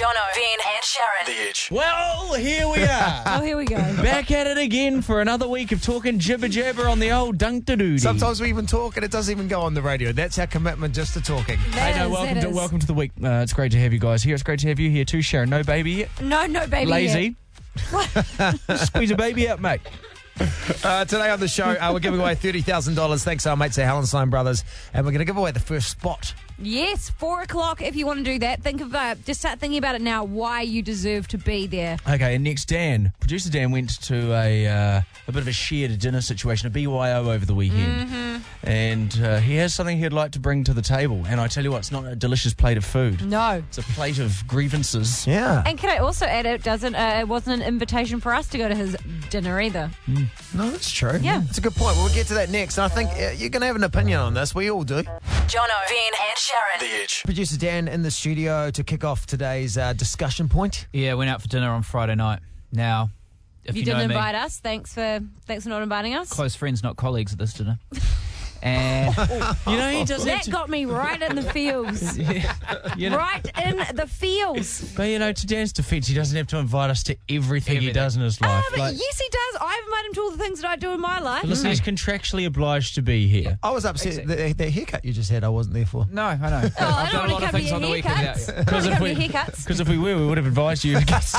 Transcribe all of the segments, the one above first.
Jono, Ben, and Sharyn. The Edge. Well, here we are. Oh, here we go. Back at it again for another week of talking jibber jabber on the old dunk da doody. Sometimes we even talk and it doesn't even go on the radio. That's our commitment just to talking. Hey, no, welcome to welcome to the week. Uh, it's great to have you guys here. It's great to have you here too, Sharyn. No baby yet. No, no, baby. Lazy. Squeeze a baby out, mate. Uh, today on the show, uh, we're giving away $30,000 thanks to our mates at Hallenstein Brothers. And we're going to give away the first spot. Yes, four o'clock. If you want to do that, think of uh, just start thinking about it now. Why you deserve to be there. Okay, and next, Dan. Producer Dan went to a uh, a bit of a shared dinner situation, a BYO over the weekend, Mm-hmm. and uh, he has something he'd like to bring to the table. And I tell you what, it's not a delicious plate of food. No. It's a plate of grievances. Yeah. And can I also add, it doesn't. Uh, it wasn't an invitation for us to go to his dinner either. No, that's true. Yeah. It's a good point. We'll get to that next. And I think uh, you're going to have an opinion on this. We all do. Jono, Ben, and Sharyn. The Edge. Producer Dan in the studio to kick off today's uh, discussion point. Yeah, went out for dinner on Friday night. Now, if You, you, didn't know invite me, us. Thanks for thanks for not inviting us. close friends, not colleagues at this dinner. And You know, he doesn't That got me right in the feels. You know, right in the feels. But you know, to Dan's defence, he doesn't have to invite us to everything, he does in his Ah, life. but Like, yes, he does. I have invite him to all the things that I do in my life. listen, he's contractually obliged to be here. I was upset that the haircut you just had, I wasn't there for. no, I know. Oh, I I've don't done a want lot to of cover things on the weekend without haircuts. I don't want to if cover we, your haircuts. because if we were, we would have advised you to get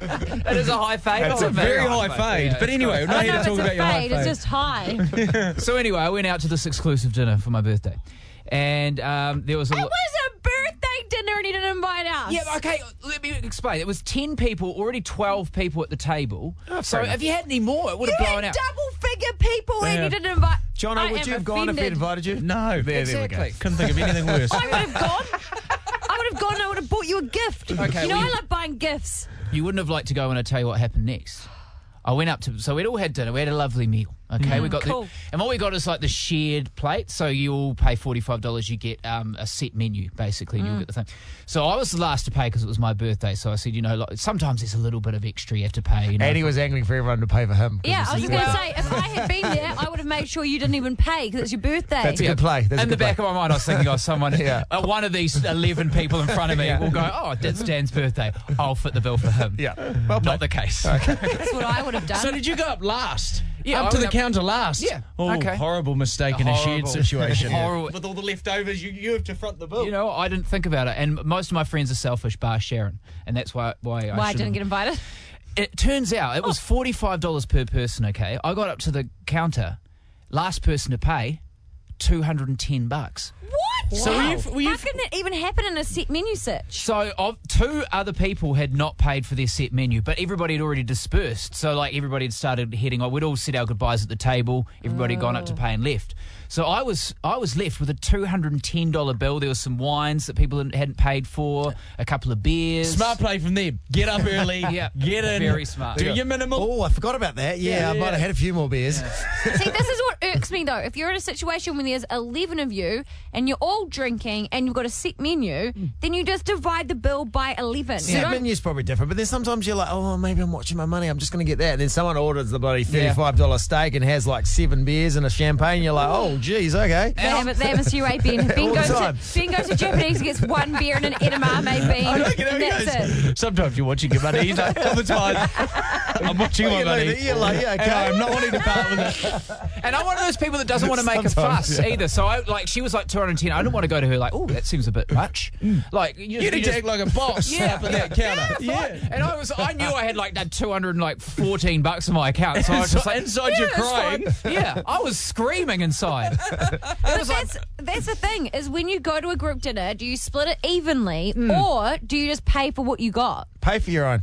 It is a high fade. It's a very high fade. Yeah, but anyway, we're not here to talk it's about a your high fade. fade. It's just high. So anyway, I went out to this exclusive dinner for my birthday, and um, there was a. It was a birthday dinner and he didn't invite us. Yeah, okay, let me explain. It was 10 people, already 12 people at the table. so if you had any more, it would You have blown had out. double figure people and Yeah. you didn't invite. Jono, I would am you have gone if he offended. invited you? No, There, there we go. Couldn't think of anything worse. I would have gone. I would have gone. and I would have bought you a gift. Okay, you know well, I you- love buying gifts. You wouldn't have liked to go and I tell you what happened next. I went up to so we'd all had dinner. We had a lovely meal. Okay, we got cool. the, and what we got is like the shared plate. So you all pay forty five dollars. You get um, a set menu basically, and you'll get the thing. So I was the last to pay because it was my birthday. So I said, you know, like, sometimes there's a little bit of extra you have to pay. You know, And he was angling for everyone to pay for him. Yeah, this I was going to say if I had been there, I would have made sure you didn't even pay because it's your birthday. That's a good play. That's a in the good play. back of my mind, I was thinking, oh, someone, Yeah. uh, one of these 11 people in front of me Yeah. will go, oh, it's Dan's birthday. I'll foot the bill for him. Yeah. Well Not played. the case. That's what I would have done. So did you go up last? Yeah, up I to the up- counter last. Yeah, Oh, okay. horrible mistake in a shared situation. Horrible. With all the leftovers, you, you have to front the bill. You know, I didn't think about it, and most of my friends are selfish, bar Sharyn, and that's why why I, Why I shouldn't- didn't get invited? It turns out it was forty five dollars per person. Okay, I got up to the counter, last person to pay, two hundred and ten bucks. What? So were you- were you- How can it even happen in a set menu search? So, of, two other people had not paid for their set menu, but everybody had already dispersed. So, like, everybody had started heading on. We'd all said our goodbyes at the table. Everybody had gone up to oh. pay and left. So, I was I was left with a two hundred and ten dollar bill. There was some wines that people hadn't- hadn't paid for, a couple of beers. Smart play from them. Get up early. Yeah, Get in. very smart. Do Yeah. your minimal. Oh, I forgot about that. Yeah, Yeah, I might yeah. have had a few more beers. See, this is what irks me though. If you're in a situation when there's 11 of you and you're all drinking and you've got a set menu, hmm. then you just divide the bill by 11. You Yeah, don't- menu's probably different, but then sometimes you're like, oh, maybe I'm watching my money. I'm just going to get that. And then someone orders the bloody $35 steak and has like seven beers and a champagne. You're like, oh, geez, okay. They have, a, they have a Suey Ben. Ben All the goes, to, time. ben goes to Japanese, gets one beer and an edamame bean, I like it, and how he that's goes, it. Sometimes you're watching your money. He's like, all the time. I'm watching my You're like, money. you're like, yeah, And okay. I'm not wanting to part with it. And I'm one of those people that doesn't want to make a Sometimes, fuss yeah. either. So I like she was like 210. I didn't want to go to her like, oh, that seems a bit much. Like you, You need to just- act like a boss Yeah. up at that counter. Yeah. And I was, I knew I had like that 214 bucks in my account. So I was just like, Inside yeah, you're that's crying. fine. Yeah. I was screaming inside. But was like, that's, that's the thing, is when you go to a group dinner, do you split it evenly Hmm. or do you just pay for what you got? Pay for your own.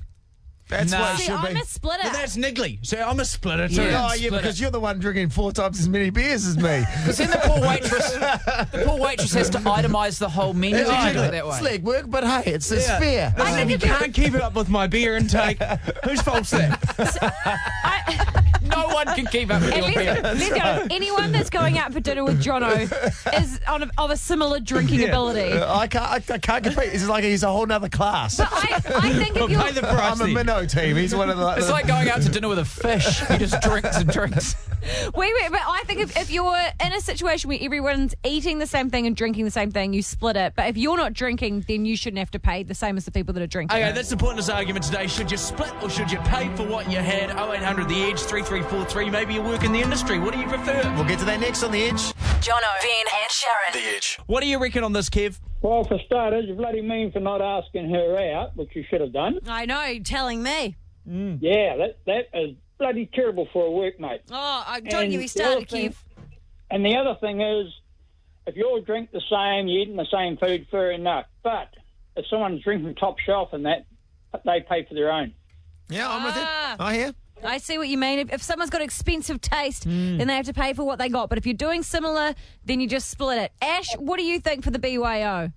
That's Nah. what it See, should I'm be. a splitter. But that's niggly. So I'm a splitter too. Yeah. Oh, yeah, split because it. you're the one drinking four times as many beers as me. because then the poor waitress, the poor waitress has to itemise the whole menu if do it that way. It's leg work, but hey, it's, it's Yeah. fair. Listen, think if you if you- can't keep it up with my beer intake, whose fault's that? I, No one can keep up with and your let's, beer. let's be honest, anyone that's going out for dinner with Jono is on a, of a similar drinking ability. Uh, I can't, I, I can't compete. It's like he's a whole nother class. But I, I think if you're Pay the price. I'm a then. minnow team. He's one of the. It's the- like going out to dinner with a fish. He just drinks and drinks. Wait, wait, but I think if, if you're in a situation where everyone's eating the same thing and drinking the same thing, you split it. But if you're not drinking, then you shouldn't have to pay the same as the people that are drinking. Okay, that's the pointless argument today. Should you split or should you pay for what you had? 0800 The Edge 3343. Maybe you work in the industry. What do you prefer? We'll get to that next on the edge. Jono, Ben, and Sharyn. The Edge. What do you reckon on this, Kev? Well, for starters, you're bloody mean for not asking her out, which you should have done. I know, you're telling me. Yeah, that that is bloody terrible for a workmate. Oh, I- don't And get me started, Kev. And the other thing is, if you all drink the same, you're eating the same food, fair enough. But if someone's drinking top shelf and that, they pay for their own. Yeah, I'm with you. Ah. I hear. I see what you mean. If, if someone's got expensive taste, then they have to pay for what they got. But if you're doing similar, then you just split it. Ash, what do you think for the BYO?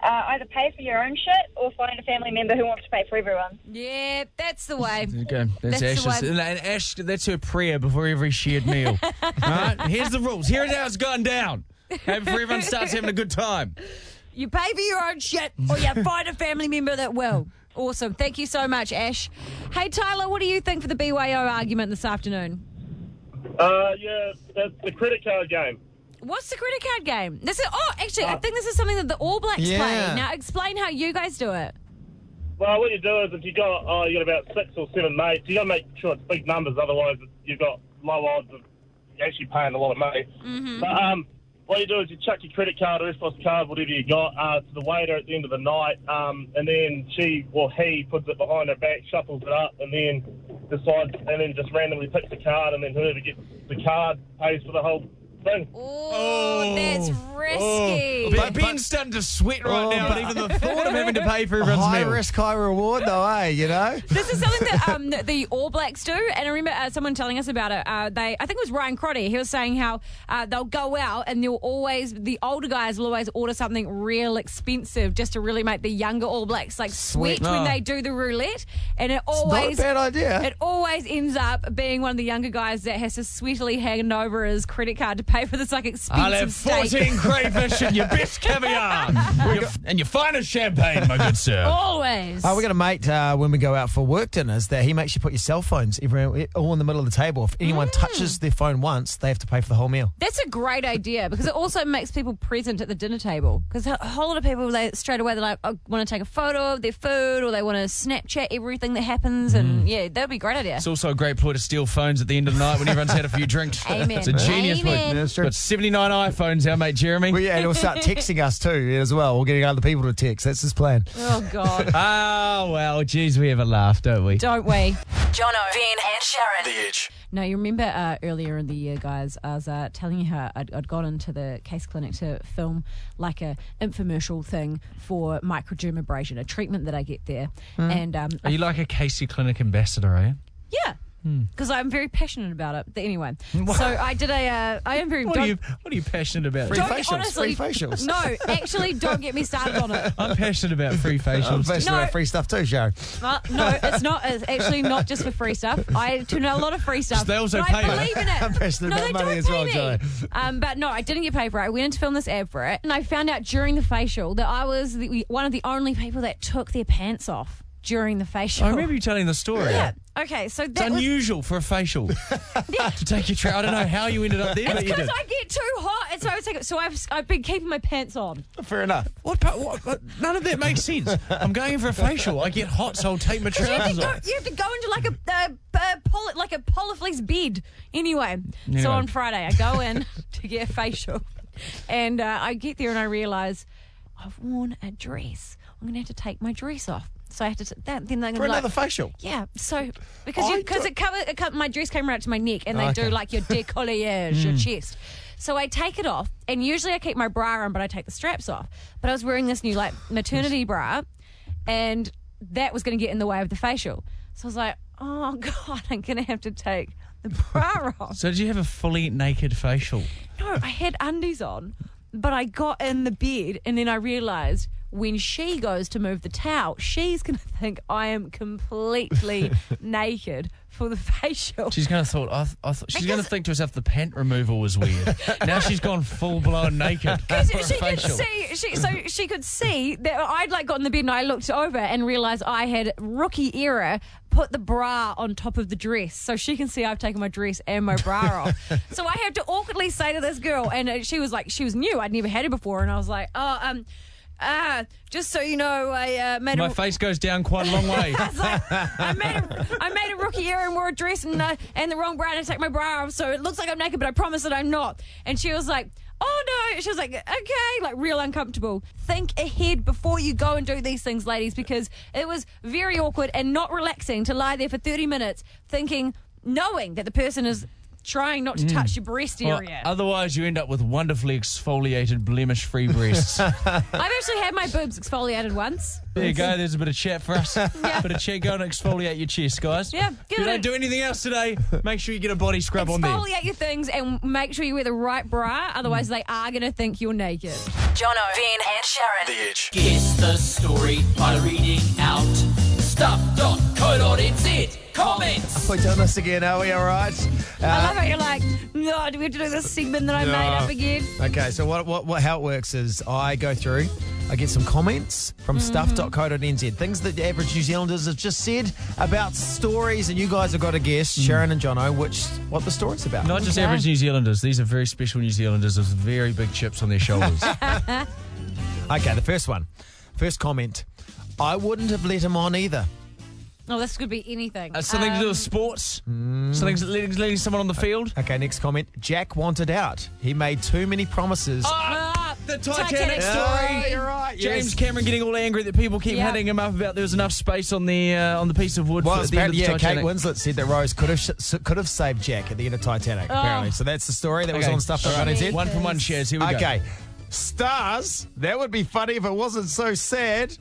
Uh, either pay for your own shit or find a family member who wants to pay for everyone. Yeah, that's the way. Okay, that's, That's the Ash's. one. And, and Ash, that's her prayer before every shared meal. All right, here's the rules. Here's how it's going down. Okay, before everyone starts having a good time. You pay for your own shit, or you find a family member that will. Awesome. Thank you so much, Ash. Hey, Tyler, what do you think for the BYO argument this afternoon? Uh, yeah, that's the credit card game. What's the credit card game? This is oh, actually, I think this is something that the All Blacks Yeah. play. Now, explain how you guys do it. Well, what you do is if you got oh, you got about six or seven mates, you got to make sure it's big numbers. Otherwise, you've got low odds of actually paying a lot of money. But um, what you do is you chuck your credit card or EFTPOS card, whatever you got, uh, to the waiter at the end of the night, um, and then she or he puts it behind her back, shuffles it up, and then decides, and then just randomly picks the card, and then whoever gets the card pays for the whole thing. Oh, that's risky. But Ben's starting to sweat right Oh, now, but- but even the thought of having to pay for everyone's High meal. risk, high reward, though, eh? You know? This is something that um, the- the All Blacks do, and I remember uh, someone telling us about it. Uh, they, I think it was Ryan Crotty. He was saying how uh, they'll go out and they'll always, the older guys will always order something real expensive just to really make the younger All Blacks like sweat Sweat. when Oh. they do the roulette, and it Not a always. bad idea. It always ends up being one of the younger guys that has to sweetily hand over his credit card to pay for this like I'll have expensive 14 crayfish and your best caviar. Your- and your finest champagne, my good sir. Always. Oh, we got a mate uh, when we go out for work dinners that he makes you put your cell phones everywhere, all in the middle of the table. If anyone touches their phone once, they have to pay for the whole meal. That's a great idea because it also makes people present at the dinner table. Because a whole lot of people, they straight away they're like, I want to take a photo of their food or they want to Snapchat everything that happens, and yeah, that'd be a great idea. It's also a great ploy to steal phones at the end of the night when everyone's had a few drinks. Amen. It's a genius ploy. Amen. That's true. Got 79 iPhones, our mate Jeremy. Well, yeah, and he'll start texting us too as well. We're getting other people to text. That's his plan. oh God, Oh, well, geez, we have a laugh, don't we? don't we? Jono, Ben, and Sharyn. The Edge. Now, you remember uh, earlier in the year, guys, I was uh, telling you how I'd, I'd gone into the Caci clinic to film like a infomercial thing for microdermabrasion, a treatment that I get there, and um, Are you like a Caci Clinic ambassador, are you? yeah. Because I'm very passionate about it. But anyway, so I did a. Uh, I am very. What don't- are you, what are you passionate about? Free don't- facials, honestly, free facials. No, actually, don't get me started on it. I'm passionate about free I'm facials. passionate No. about free stuff too, Sharyn. Uh, no, it's not. It's actually not just for free stuff. I do know a lot of free stuff. They also but pay I you. believe in it. I'm passionate no, about money as well, me. Joey. Um, but no, I didn't get paid for it. I went in to film this ad for it, and I found out during the facial that I was the, one of the only people that took their pants off during the facial. I remember you telling the story. Yeah. Okay, so It's that was unusual for a facial to take your trout. I don't know how you ended up there, but you because did. I get too hot, and so I was like, so I've I've been keeping my pants on. Fair enough. What, part- what, what? None of that makes sense. I'm going in for a facial. I get hot, so I'll take my You have, trousers to go, off. you have to go into like a uh, uh, poly, like a polyflex bed. Anyway, Anyway. so on Friday I go in to get a facial, and uh, I get there and I realise I've worn a dress. I'm gonna have to take my dress off. So I have to t- that. Then they're For gonna be another like, facial. yeah. So because I because it covered, it my dress came right to my neck, and they oh, Okay. do like your décolletage, your hmm. chest. So I take it off, and usually I keep my bra on, but I take the straps off. But I was wearing this new like maternity bra, and that was going to get in the way of the facial. So I was like, oh god, I'm going to have to take the bra off. So did you have a fully naked facial? No, I had undies on, but I got in the bed, and then I realised when she goes to move the towel, she's going to think I am completely naked for the facial. She's going to thought. I, th- I thought she's going to think to herself the pant removal was weird. now she's gone full blown naked a she could see, she, so she could see that I'd like got in the bed and I looked over and realised I had rookie era put the bra on top of the dress, so she can see I've taken my dress and my bra off. So I had to awkwardly say to this girl, and uh, she was like, she was new, I'd never had it before, and I was like, oh, um. Ah, just so you know, I uh, made My a face goes down quite a long way. I like, I made a, I made a rookie error and wore a dress and uh, and the wrong bra and I take my bra off, so it looks like I'm naked, but I promise that I'm not. And she was like, Oh no! She was like, okay, like real uncomfortable. Think ahead before you go and do these things, ladies, because it was very awkward and not relaxing to lie there for 30 minutes thinking, knowing that the person is trying not to mm. touch your breast Well, area. otherwise, you end up with wonderfully exfoliated, blemish-free breasts. I've actually had my boobs exfoliated once. There you go. There's a bit of chat for us. Yeah. Bit of chat. Go and exfoliate your chest, guys. Yeah, If give you it don't a- do anything else today, make sure you get a body scrub on there. Exfoliate your things and make sure you wear the right bra, otherwise mm. they are going to think you're naked. Jono, Ben, and Sharyn. The Edge. Guess the story by reading out stuff.co.nz. Comments. We're doing this again, are we all right? I Uh, love how you're like, no, do we have to do this segment that I made up again? Okay, so what, what, what how it works is I go through, I get some comments from Mm-hmm. stuff.co.nz, things that the average New Zealanders have just said about stories, and you guys have got to guess, Sharyn and Jono, which what the story's about. Not just Okay. average New Zealanders. These are very special New Zealanders with very big chips on their shoulders. Okay, the first one, first comment. I wouldn't have let him on either. Oh, this could be anything. Uh, something to do Um, with sports. Something's leading, leading someone on the field. Okay, next comment. Jack wanted out. He made too many promises. ah, The Titanic Titanic story. story. you're right. James yes. Cameron getting all angry that people keep Yeah. hitting him up about there was enough space on the uh, on the piece of wood Well, for it's at the end of apparently, the yeah, Kate Winslet said that Rose could have sh- could have saved Jack at the end of Titanic. Apparently, so that's the story that was on Okay. on stuff.co.nz. One from one shares. Here we go. Okay, stars. That would be funny if it wasn't so sad.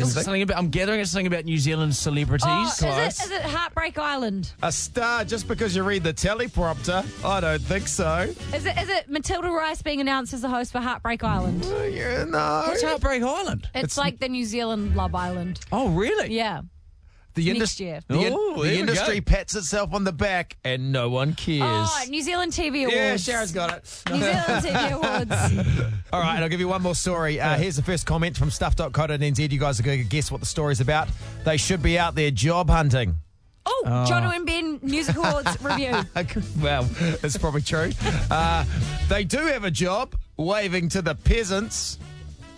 It's something about, I'm gathering it's something about New Zealand celebrities. Oh, is, it, Close. is it Heartbreak Island? A star just because you read the teleprompter? I don't think so. Is it is it Matilda Rice being announced as the host for Heartbreak Island? Uh, yeah, no. What's Heartbreak Island? It's, like the New Zealand Love Island. Oh, really? Yeah. The next indus- year. The, in- Oh, the we industry go. pats itself on the back and no one cares. Oh, New Zealand TV Awards. yeah, Sharyn's got it. New Zealand TV Awards. All right, I'll give you one more story. Uh, here's the first comment from stuff.co.nz. You guys are going to guess what the story's about. They should be out there job hunting. Oh, Jono and Ben Music Awards review. well, that's probably true. Uh, they do have a job waving to the peasants.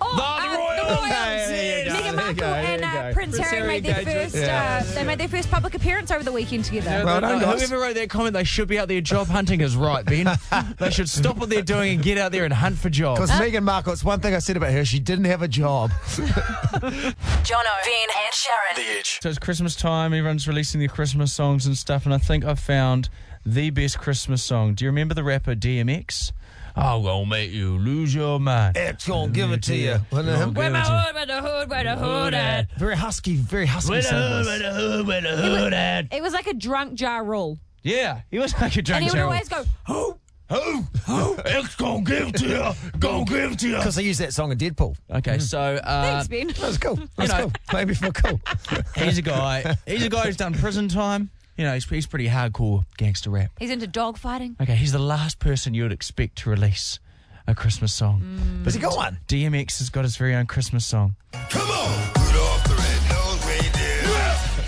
Oh, The Royals. Yeah, there you go, Meghan Markle go, and uh. Prince, Prince Harry Harry made their first. Yeah. Uh, they made their first public appearance over the weekend together. Well done, guys. Whoever wrote that comment, they should be out there job hunting is right, Ben. they should stop what they're doing and get out there and hunt for jobs. Because Meghan Markle, it's one thing I said about her, she didn't have a job. Jono, Ben, and Sharyn. The Edge. So it's Christmas time. Everyone's releasing their Christmas songs and stuff, and I think I've found the best Christmas song. Do you remember the rapper DMX? I'm gonna make you lose your mind. It's gonna give it to you. Wasn't it? Where my hood, where the hood, where the hood at? Very husky, very husky sound voice. the hood, where the hood at? It was like a drunk Ja Rule. Yeah, he was like a drunk jar. And he would always go, Who? Who? Who? X gonna give it to you. Gonna give it to you. Because they used that song in Deadpool. Okay, so uh, thanks, Ben. That was cool. That's know- cool. Made me feel cool. he's a guy. He's a guy who's done prison time. You know, he's, he's pretty hardcore gangster rap. He's into dog fighting. Okay, he's the last person you would expect to release a Christmas song. But has he got one? DMX has got his very own Christmas song. Come on. Rudolph the red-nosed reindeer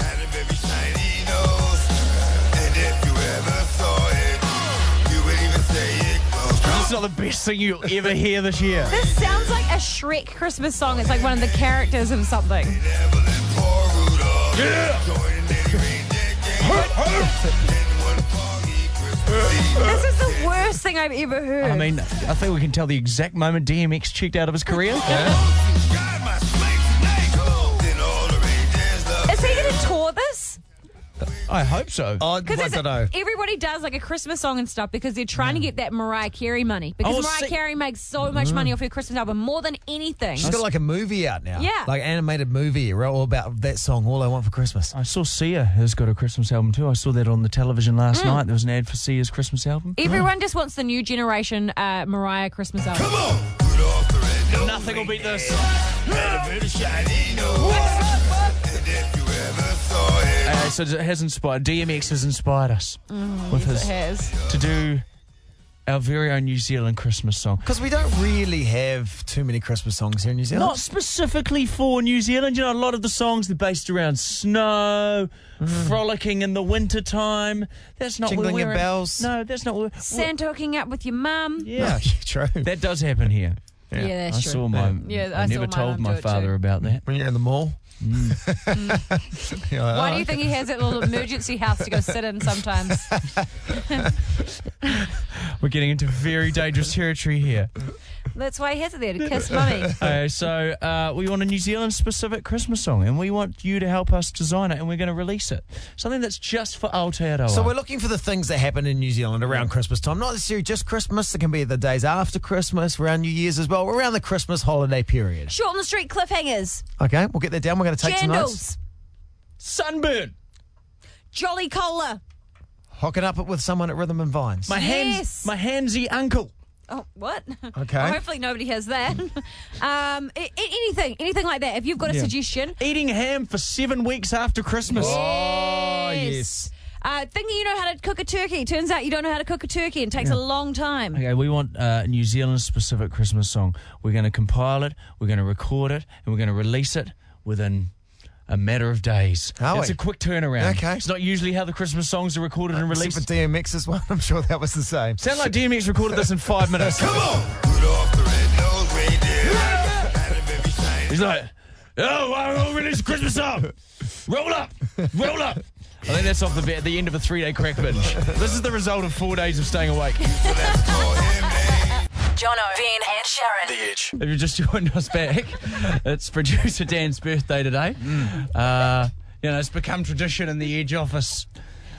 had a very shiny nose. And if you ever saw it, you would even say it glows. This is not the best thing you'll ever hear this year. This sounds like a Shrek Christmas song. It's like one of the characters of something. Evelyn, poor Rudolph. Yeah. This is the worst thing I've ever heard. I mean, I think we can tell the exact moment DMX checked out of his career. I hope so. Oh, I Because don't know. everybody does like a Christmas song and stuff because they're trying to get that Mariah Carey money. Because Oh, Mariah see- Carey makes so much money off her Christmas album, more than anything. She's got like a movie out now. Yeah. Like animated movie all about that song, All I Want for Christmas. I saw Sia has got a Christmas album too. I saw that on the television last Hmm. night. There was an ad for Sia's Christmas album. Everyone just wants the new generation uh, Mariah Christmas album. Come on. Rudolph the red-nosed Nothing will beat this. It. So it has inspired. DMX has inspired us mm, with his It has. to do our very own New Zealand Christmas song. Because we don't really have too many Christmas songs here in New Zealand. Not specifically for New Zealand. You know, a lot of the songs are based around snow, mm. frolicking in the winter time. That's not Jingling what we're bells. No, that's not what. Santa hooking up with your mum. Yeah, oh, true. that does happen here. Yeah, that's I true. saw my. Yeah, I, I saw never told mum my father too. about that. When you're in the mall. You're Why "Oh, do you think he has that little emergency house to go sit in sometimes? We're getting into very dangerous territory here. That's why he has it there to kiss mummy. Uh, so uh, we want a New Zealand specific Christmas song, and we want you to help us design it, and we're going to release it. Something that's just for Aotearoa. So we're looking for the things that happen in New Zealand around Christmas time. Not necessarily just Christmas. It can be the days after Christmas, around New Year's as well, around the Christmas holiday period. Short on the street cliffhangers. Okay, we'll get that down. We're going to take some notes. Jandals. sunburn. Jolly cola. Hooking up it with someone at Rhythm and Vines. My Yes. hands, my handsy uncle. Oh, what? Okay. Well, hopefully nobody has that. um, a- a- anything, anything like that. If you've got a Yeah. suggestion, Eating ham for seven weeks after Christmas. Oh, yes. Uh, thinking you know how to cook a turkey. Turns out you don't know how to cook a turkey and takes a long time. Okay, we want uh, a New Zealand specific Christmas song. We're going to compile it, we're going to record it, and we're going to release it within a matter of days. Are it's we? a quick turnaround. Okay. It's not usually how the Christmas songs are recorded and uh, Except released. for DMX's one, I'm sure that was the same. Sound like DMX recorded this in five minutes. Come on. Rudolph the red-nosed reindeer. Had a very shiny He's like, oh, I'm going to release a Christmas song. Roll up, roll up. I think that's off the, be- the end of a three day crack binge. This is the result of four days of staying awake. Jono, Ben, and Sharyn. The Edge. If you just joined us back, it's producer Dan's birthday today. Uh, you know, it's become tradition in the Edge office.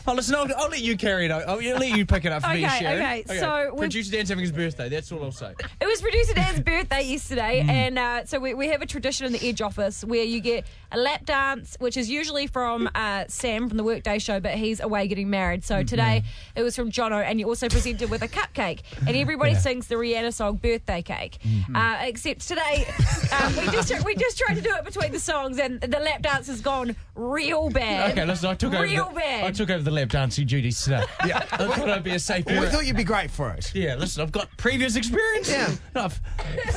Oh, listen, I'll, I'll let you carry it. I'll, I'll let you pick it up for me, Okay, Sharyn. okay, okay. so producer Dan's having his birthday. That's all I'll say. It was producer Dan's birthday yesterday, Mm. and uh, so we, we have a tradition in the Edge office where you get a lap dance, which is usually from uh, Sam from the Workday Show, but he's away getting married. Mm-hmm. So today it was from Jono, and you also presented with a cupcake, and everybody sings the Rihanna song "Birthday Cake," Mm-hmm. uh, except today um, we just we just tried to do it between the songs, and the lap dance has gone real bad. Okay, listen, I took real over. The, bad. I took over the lap dancing duties today. Yeah, I thought I'd be a safe Well, we thought you'd be great for it. Yeah, listen, I've got previous experience. Yeah. I've,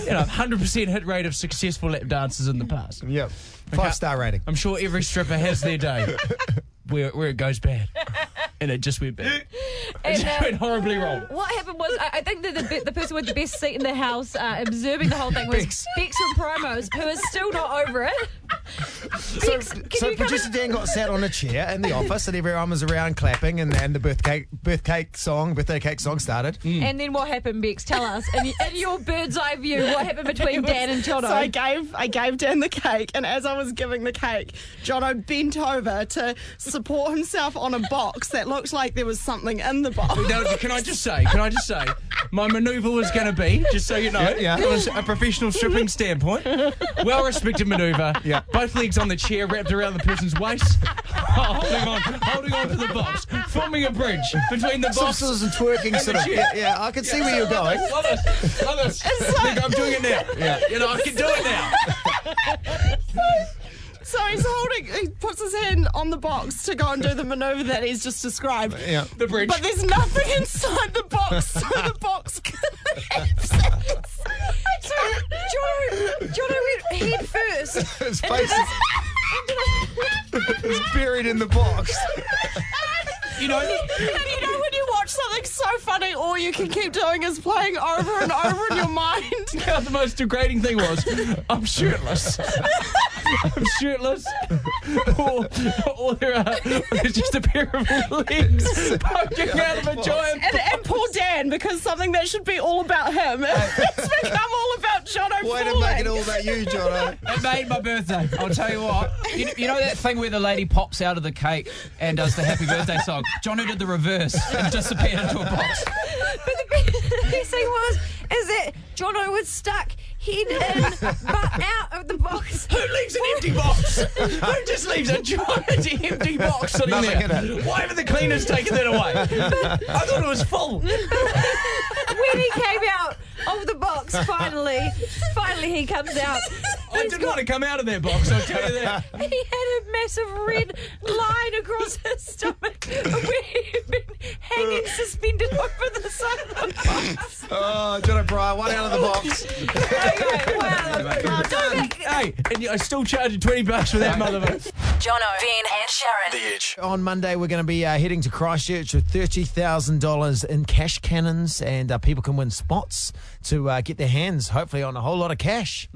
you know, 100% hit rate of successful lap dances in the past. Yep. Five star rating. I'm sure every stripper has their day where, where it goes bad. And it just went bad. And, It uh, went horribly wrong. What happened was, I, I think that the, be- the person with the best seat in the house, uh, observing the whole thing, was Bex. Bex, from Promos, who is still not over it. So, Bex, can so you come producer in- Dan got sat on a chair in the office, and everyone was around clapping, and then the birthday birth cake song, birthday cake song started. And then what happened, Bex? Tell us, in, in your bird's eye view, what happened between Dan and Jono? So I gave I gave Dan the cake, and as I was giving the cake, Jono bent over to support himself on a box that looked like there was something in the box. Now, can I just say, can I just say, my manoeuvre was going to be, just so you know, Yeah, yeah. from a s- a professional stripping standpoint, well respected manoeuvre. Yeah. Both legs on the chair, wrapped around the person's waist, holding on, holding on to the box, forming a bridge between the Some box. sort of twerking and sort of. chair. Yeah, yeah, I can see where you're going. Love this, love this. Think I'm doing it now. Yeah. You know, I can do it now. So he's holding, he puts his hand on the box to go and do the maneuver that he's just described. Yeah. The bridge. But there's nothing inside the box, so the box collapses. So Jono, Jono went head first. His face is, is buried in the box. You know, And you know when you watch something so funny, all you can keep doing is playing over and over in your mind. Yeah, the most degrading thing was I'm shirtless. I'm shirtless. Or, or there are there's just a pair of legs poking out of a giant. And, and poor Dan, because something that should be all about him, it's become all about Jono Way to make it all about you, Jono. It made my birthday. I'll tell you what. You, you know that thing where the lady pops out of the cake and does the happy birthday song? Johnny did the reverse and disappeared into a box. But the best, the best thing was, is that Jono was stuck head in, butt out of the box. Who leaves an empty box? Who just leaves a giant empty box sitting Nothing there? in. Why haven't the cleaners taken that away? I thought it was full. when he came out of the box. Finally, finally, he comes out. I didn't want to come out of that box, I'll tell you that. He had a massive red line across his stomach where he'd been hanging suspended over the side of the box. Oh, John O'Brien, one out of the box. Okay, wow. Go back. Hey, and you- I still charge you 20 bucks for that motherfucker. Jono, Ben, and Sharyn. The Edge. On Monday, we're going to be uh, heading to Christchurch with $30,000 in cash cannons, and uh, people can win spots to uh, get their hands, hopefully, on a whole lot of cash.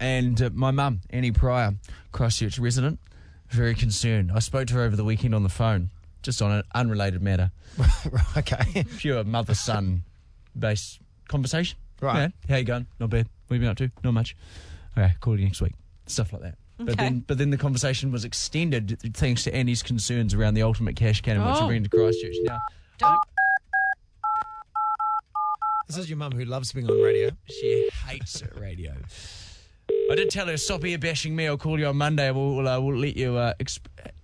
And uh, my mum, Annie Pryor, Christchurch resident, very concerned. I spoke to her over the weekend on the phone, just on an unrelated matter. okay. Pure mother son based conversation. Right. Yeah. How you going? Not bad. What have you been up to? Not much. Okay, call you next week. Stuff like that. But Okay. then, but then the conversation was extended thanks to Annie's concerns around the ultimate cash cannon, which Oh. we're bringing to Christchurch. Now, Don't. This is your mum who loves being on radio. She hates radio. I did tell her, stop ear bashing me. I'll call you on Monday. We'll, we'll, uh, we'll let you. Uh, exp-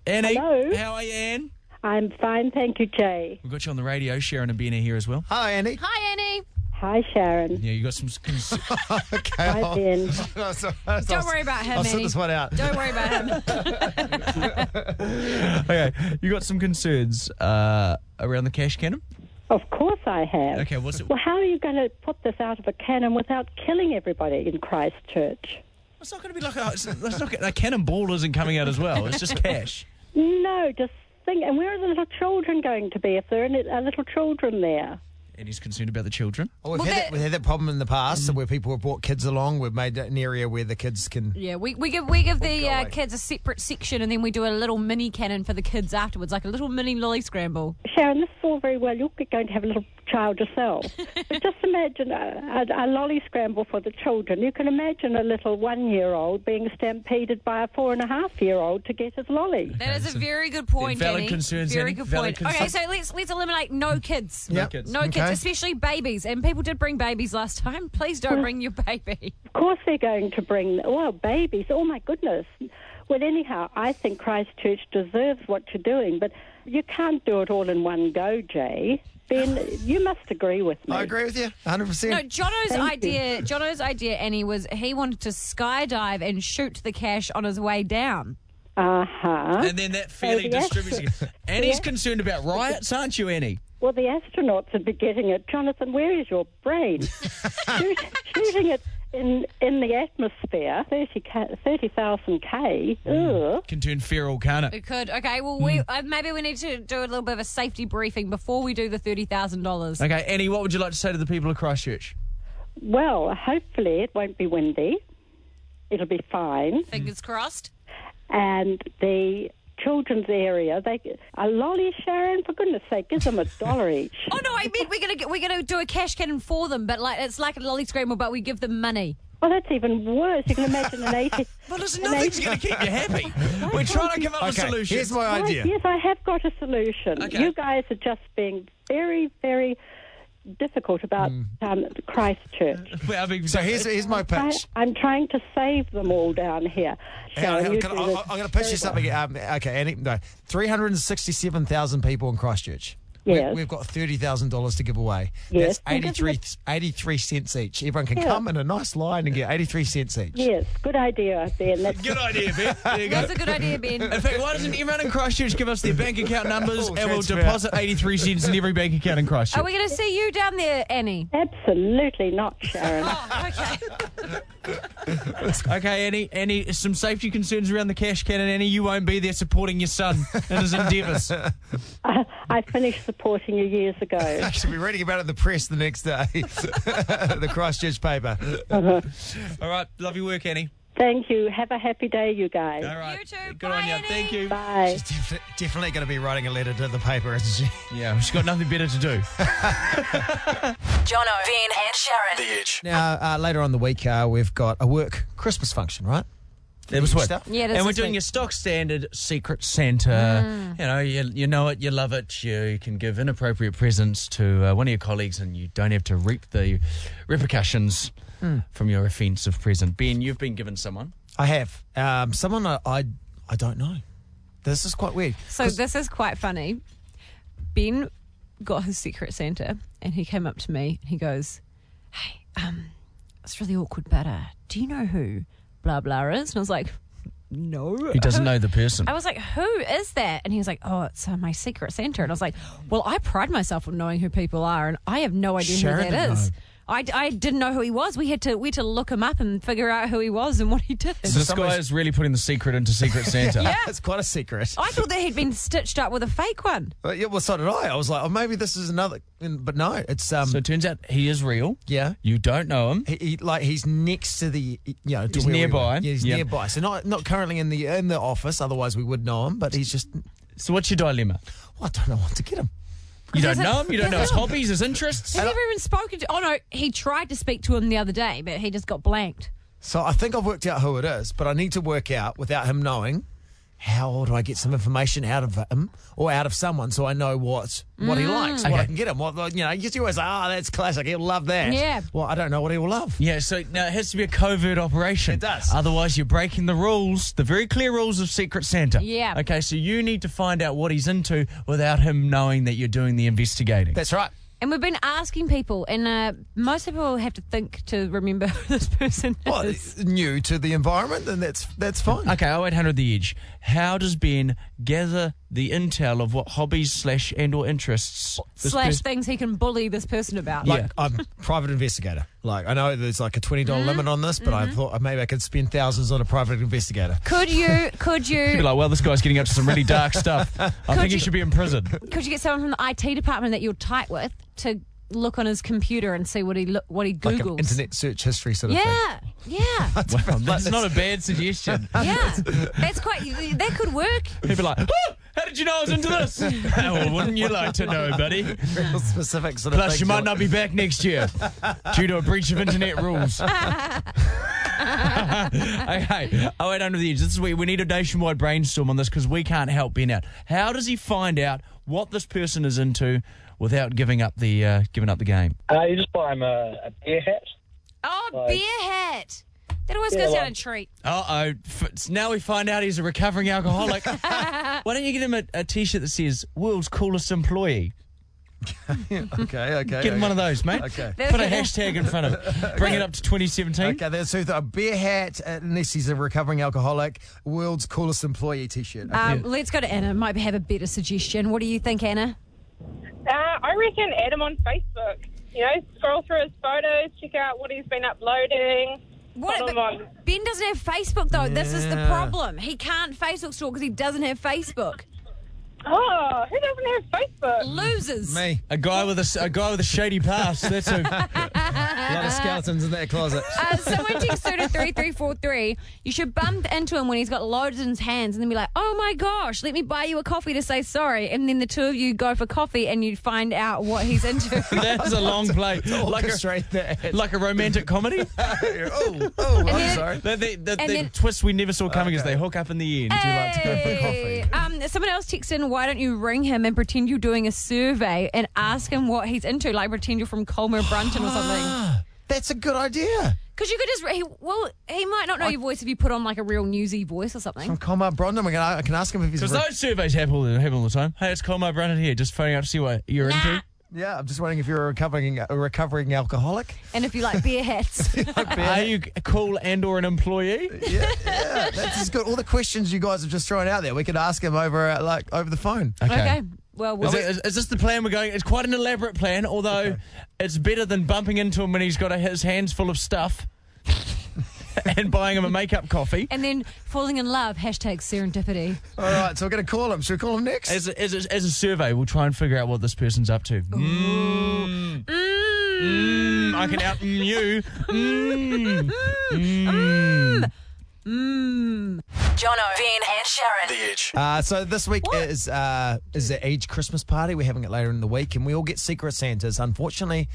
Annie, Hello. how are you, Anne? I'm fine, thank you, Jay. We've got you on the radio. Sharyn and Ben are here as well. Hi, Annie. Hi, Annie. Hi, Sharyn. Yeah, you got some. Cons- okay. Hi, I'll- Ben. Don't worry about him, I'll sit Annie. this one out. Don't worry about him. okay, you got some concerns uh, around the cash cannon. Of course I have. Okay, what's it? Well, how are you going to put this out of a cannon without killing everybody in Christchurch? It's not going to be like a. It's, it's not, a cannonball isn't coming out as well. It's just cash. No, just think. And where are the little children going to be if there are any- are little children there? And he's concerned about the children. Oh, we've, Well, had that- that, we've had that problem in the past where people have brought kids along. We've made an area where the kids can. Yeah, we, we give we give the uh, kids a separate section, and then we do a little mini cannon for the kids afterwards, like a little mini lolly scramble. Sharyn, this is all very well. You're going to have a little child yourself. but just imagine a, a, a lolly scramble for the children. You can imagine a little one year old being stampeded by a four and a half year old to get his lolly. That is a very good point, valid Annie. concerns, Very Annie. good Valid point. Okay, so let's let's eliminate no mm. kids. Yep. kids. No kids, especially babies. And people did bring babies last time. Please don't bring your baby. Of course, they're going to bring, well, babies. Oh, my goodness. Well, anyhow, I think Christchurch deserves what you're doing, but you can't do it all in one go, Jay. Ben, you must agree with me. I agree with you 100%. No, Jono's Thank you. idea. Jono's idea, Annie, was he wanted to skydive and shoot the cash on his way down. Uh huh. And then that fairly yes. distributes. Annie's concerned about riots, aren't you, Annie? Well, the astronauts would be getting it. Jonathan, where is your brain? Shoot, shooting it in in the atmosphere, 30 K, 30,000 K. Ugh. Can turn feral, can't it? It could. Okay, well, we uh, maybe we need to do a little bit of a safety briefing before we do the thirty thousand dollars. Okay, Annie, what would you like to say to the people of Christchurch? Well, hopefully it won't be windy. It'll be fine. Fingers crossed. and the children's area, they a lolly, Sharyn, for goodness sake, give them a dollar each. Oh no, I mean we're gonna get, we're gonna do a cash cannon for them, but like it's like a lolly scramble, but we give them money. Well, that's even worse. You can imagine an eighty. Well, listen, an nothing's going to keep you happy. We're trying to come up with Okay, solution. here's my Right, idea. Yes, I have got a solution. Okay. You guys are just being very, very difficult about um, Christchurch. Well, I mean, So here's, here's my I, pitch. I'm trying to save them all down here. Hang on, hang on, can I, do I, this I'm going to pitch you very something. Um, okay, Annie, no. 367,000 people in Christchurch. Yes. We, have got $30,000 to give away. Yes, That's 83, 83 cents each. Everyone can Yeah. come in a nice line and get 83 cents each. Yes, good idea, Ben. That's Good idea, Ben. There you go. That's a good idea, Ben. In fact, why doesn't everyone in Christchurch give us their bank account numbers Oh, and we'll deposit 83 cents in every bank account in Christchurch? Are we gonna see you down there, Annie? absolutely not, Sharyn. Oh, okay. Okay, Annie, Annie, some safety concerns around the cash cannon. Annie, you won't be there supporting your son in his endeavours. I, I finished supporting you years ago. I should be reading about it in the press the next day. the Christchurch paper. All right, love your work, Annie. Thank you. Have a happy day, you guys. All right, You too. good Bye, on you. Annie. Thank you. Bye. She's defi- definitely going to be writing a letter to the paper, isn't she? Yeah, she's got nothing better to do. Jono, Ben, and Sharyn. The Edge. Now, uh, later on the week, uh, we've got a work Christmas function, right? It was what? Stuff? Yeah, it is and we're this doing week. your stock standard Secret Santa. You know, you, you know it, you love it. You can give inappropriate presents to uh, one of your colleagues, and you don't have to reap the repercussions from your offensive present. Ben, you've been given someone. I have. Um, someone I, I, I don't know. This is quite weird. So this is quite funny. Ben got his secret Santa, and he came up to me. and He goes, "Hey, um, it's really awkward, but uh, do you know who blah blah is? And I was like, no. He doesn't know the person. I was like, who is that? And he was like, oh, it's uh, my secret center. And I was like, well, I pride myself on knowing who people are, and I have no idea Sharyn who that is. know. I, I didn't know who he was. We had to we had to look him up and figure out who he was and what he did. So this guy is really putting the secret into Secret Santa. Yeah. it's quite a secret. I thought that he'd been stitched up with a fake one. Uh, yeah, well, so did I. I was like, oh, maybe this is another. But no, it's um. So it turns out he is real. Yeah. You don't know him. He, he like he's next to the you know to He's where we nearby. were. Yeah, he's Yep. nearby. So not not currently in the in the office. Otherwise, we would know him. But he's just. So what's your dilemma? Well, I don't know what to get him. You don't know him. You don't know his hobbies, his interests. Have you ever even spoken to? Oh no, he tried to speak to him the other day, but he just got blanked. So I think I've worked out who it is, but I need to work out without him knowing. How do I get some information out of him or out of someone so I know what what he Mm. likes, what I can get him? What you know, you always say, "Ah, that's classic. He'll love that." Yeah. Well, I don't know what he will love. Yeah, so now it has to be a covert operation. It does. Otherwise, you're breaking the rules, the very clear rules of Secret Santa. Yeah. Okay, so you need to find out what he's into without him knowing that you're doing the investigating. That's right. And we've been asking people, and uh, most people have to think to remember who this person Well, is. new to the environment, and that's that's fine. Okay, 0800 The Edge. How does Ben gather the intel of what hobbies slash and or interests Slash pers- things he can bully this person about. Like Yeah. I'm a private investigator. Like I know there's like a twenty dollar limit on this, but I mm-hmm. thought maybe I could spend thousands on a private investigator. Could you? Could You'd be like, well, this guy's getting up to some really dark stuff. I think he should be in prison. Could you get someone from the IT department that you're tight with to look on his computer and see what he look, what he Like an internet search history sort of thing. yeah, yeah, Well, that's not a bad suggestion. yeah. That's quite. That could work. He'd be like, "Oh, how did you know I was into this? well, wouldn't you like to know, buddy? Real specific sort of Plus, things you might not be back next year due to a breach of internet rules. okay, oh wait, under the edge. This is where we need a nationwide brainstorm on this because we can't help Ben out. How does he find out what this person is into without giving up the uh, giving up the game? Uh, you just buy him a, a beer hat. Oh, Like- beer hat. That always Yeah, goes down like- a treat. Uh oh! F- now we find out he's a recovering alcoholic. Why don't you get him a, a T-shirt that says "World's Coolest Employee"? okay, okay. Get him okay. one of those, mate. Okay. Put a hashtag in front of it. Bring it up to 2017. Okay, that's so a beer hat, uh, unless he's a recovering alcoholic, world's coolest employee T-shirt. Okay. Um, Let's go to Anna. Might have a better suggestion. What do you think, Anna? Uh, I reckon add him on Facebook. You know, scroll through his photos, check out what he's been uploading. What? Put but on. Ben doesn't have Facebook though. This is the Yeah. problem. He can't Facebook stalk because he doesn't have Facebook. Oh, who doesn't have Facebook? Losers. Me, A guy with a, a guy with a shady past. That's who. a lot of skeletons in that closet. Uh, someone text through to 3343. You should bump into him when he's got loads in his hands and then be like, oh my gosh, let me buy you a coffee to say sorry. And then the two of you go for coffee and you find out what he's into. That's a long play. Like a, Orchestrate that. like a romantic comedy. oh, oh, I'm then- sorry. The, the, the, the then- twist we never saw coming is they hook up in the end. Would you like to go for coffee? Um, someone else texted in, why don't you ring him and pretend you're doing a survey and ask him what he's into, like pretend you're from Colmar Brunton or ah, something. That's a good idea. Because you could just, he, well, he might not know your voice if you put on like a real newsy voice or something. From Colmar Brunton, we can, I can ask him if he's. Because re- those surveys happen all, the- happen all the time. Hey, it's Colmar Brunton here, just phoning up to see what you're into. Yeah, I'm just wondering if you're a recovering a recovering alcoholic. And if you like beer hats. Are you cool and or an employee? yeah, yeah, that's just good. All the questions you guys have just thrown out there, we could ask him over uh, like over the phone. okay. Well, Is, we'll it, is, is this the plan we're going? It's quite an elaborate plan, although it's better than bumping into him when he's got a, his hands full of stuff and buying him a makeup coffee. and then falling in love, hashtag serendipity. All right, so we're going to call him. Should we call him next? As a, as, a, as a survey, we'll try and figure out what this person's up to. Mm. Mm, I can out mm you. Mm. Mm. Mmm. Jono, Ben, and Sharyn. The Edge. Uh, so this week is uh, is the Edge Christmas party. We're having it later in the week, and we all get secret Santas. Unfortunately,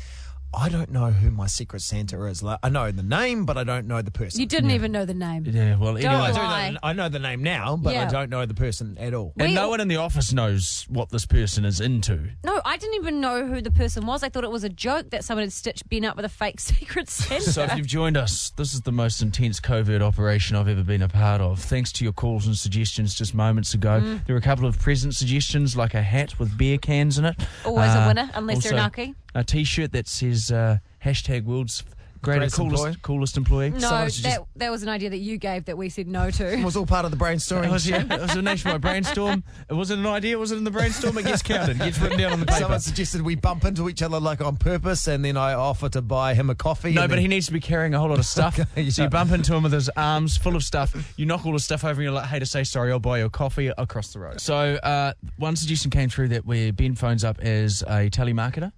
I don't know who my secret Santa is. Like, I know the name, but I don't know the person. You didn't even know the name. Yeah, well, Don't I, anyway. do lie. know, I know the name now, but I Yeah. don't know the person at all. And We- no one in the office knows what this person is into. No, I didn't even know who the person was. I thought it was a joke that someone had stitched Ben up with a fake secret Santa. So if you've joined us, this is the most intense covert operation I've ever been a part of. Thanks to your calls and suggestions just moments ago. Mm. There were a couple of present suggestions, like a hat with beer cans in it. Always a Uh, winner, unless they're also Naki. A T-shirt that says uh, hashtag World's Greatest coolest, employee? coolest employee. No, that, just- that was an idea that you gave that we said no to. It was all part of the It was, yeah, it was a nationwide brainstorm. It wasn't an idea, was it in the brainstorm? It gets counted, it gets written down on the paper. Someone suggested we bump into each other like on purpose, and then I offer to buy him a coffee. No, but then- he needs to be carrying a whole lot of stuff. Okay, So yeah. you bump into him with his arms full of stuff. You knock all the stuff over, and you're like, "Hey, to say sorry, I'll buy you a coffee across the road." So uh, one suggestion came through that where Ben phones up as a telemarketer,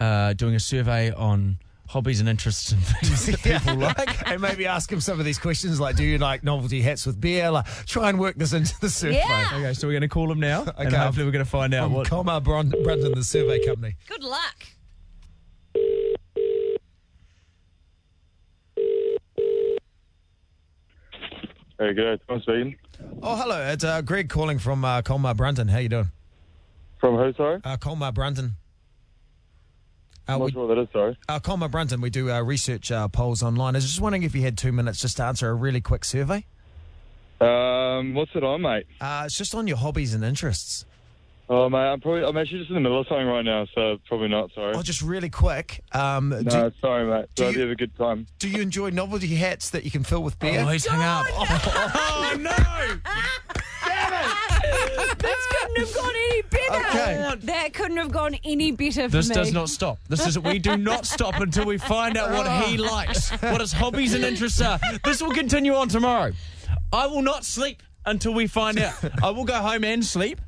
uh, doing a survey on hobbies and interests and things that people like. and maybe ask him some of these questions like, do you like novelty hats with beer? Like, try and work this into the survey. Yeah. Okay, so we're going to call him now, and Okay. hopefully we're going to find out From what. Comar Brun- Brunton, the survey company. Good luck. Very good. I'm speaking. Oh, hello. It's uh, Greg calling from uh, Colmar Brunton. How you doing? From who, sorry? Uh, Colmar Brunton. Uh, I'm not we, sure what that is, sorry. uh, Colmar Brunton, we do uh, research uh, polls online. I was just wondering if you had two minutes just to answer a really quick survey. Um, what's it on, mate? Uh, it's just on your hobbies and interests. Oh, mate, I'm probably, I'm actually just in the middle of something right now, so probably not, sorry. Oh, just really quick. Um, no, do, sorry, mate. do Do you- you have a good time. do you enjoy novelty hats that you can fill with beer? Oh, he's hung up. Oh, no! This couldn't have gone any better. Okay. That couldn't have gone any better for me. This me. does not stop. This is we do not stop until we find out what he likes, what his hobbies and interests are. This will continue on tomorrow. I will not sleep until we find out. I will go home and sleep.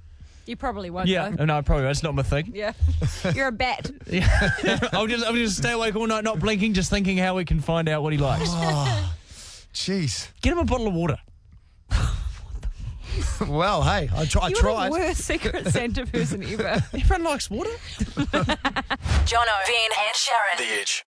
You probably won't. Yeah, Though. no, probably that's not my thing. Yeah. You're a bat. Yeah, I'll just I'll just stay awake all night, not blinking, just thinking how we can find out what he likes. Oh, jeez. Get him a bottle of water. Well, hey, I, try, I You're tried. the worst Secret Santa person ever. Everyone likes water. Jono, Ben, and Sharyn. The Edge.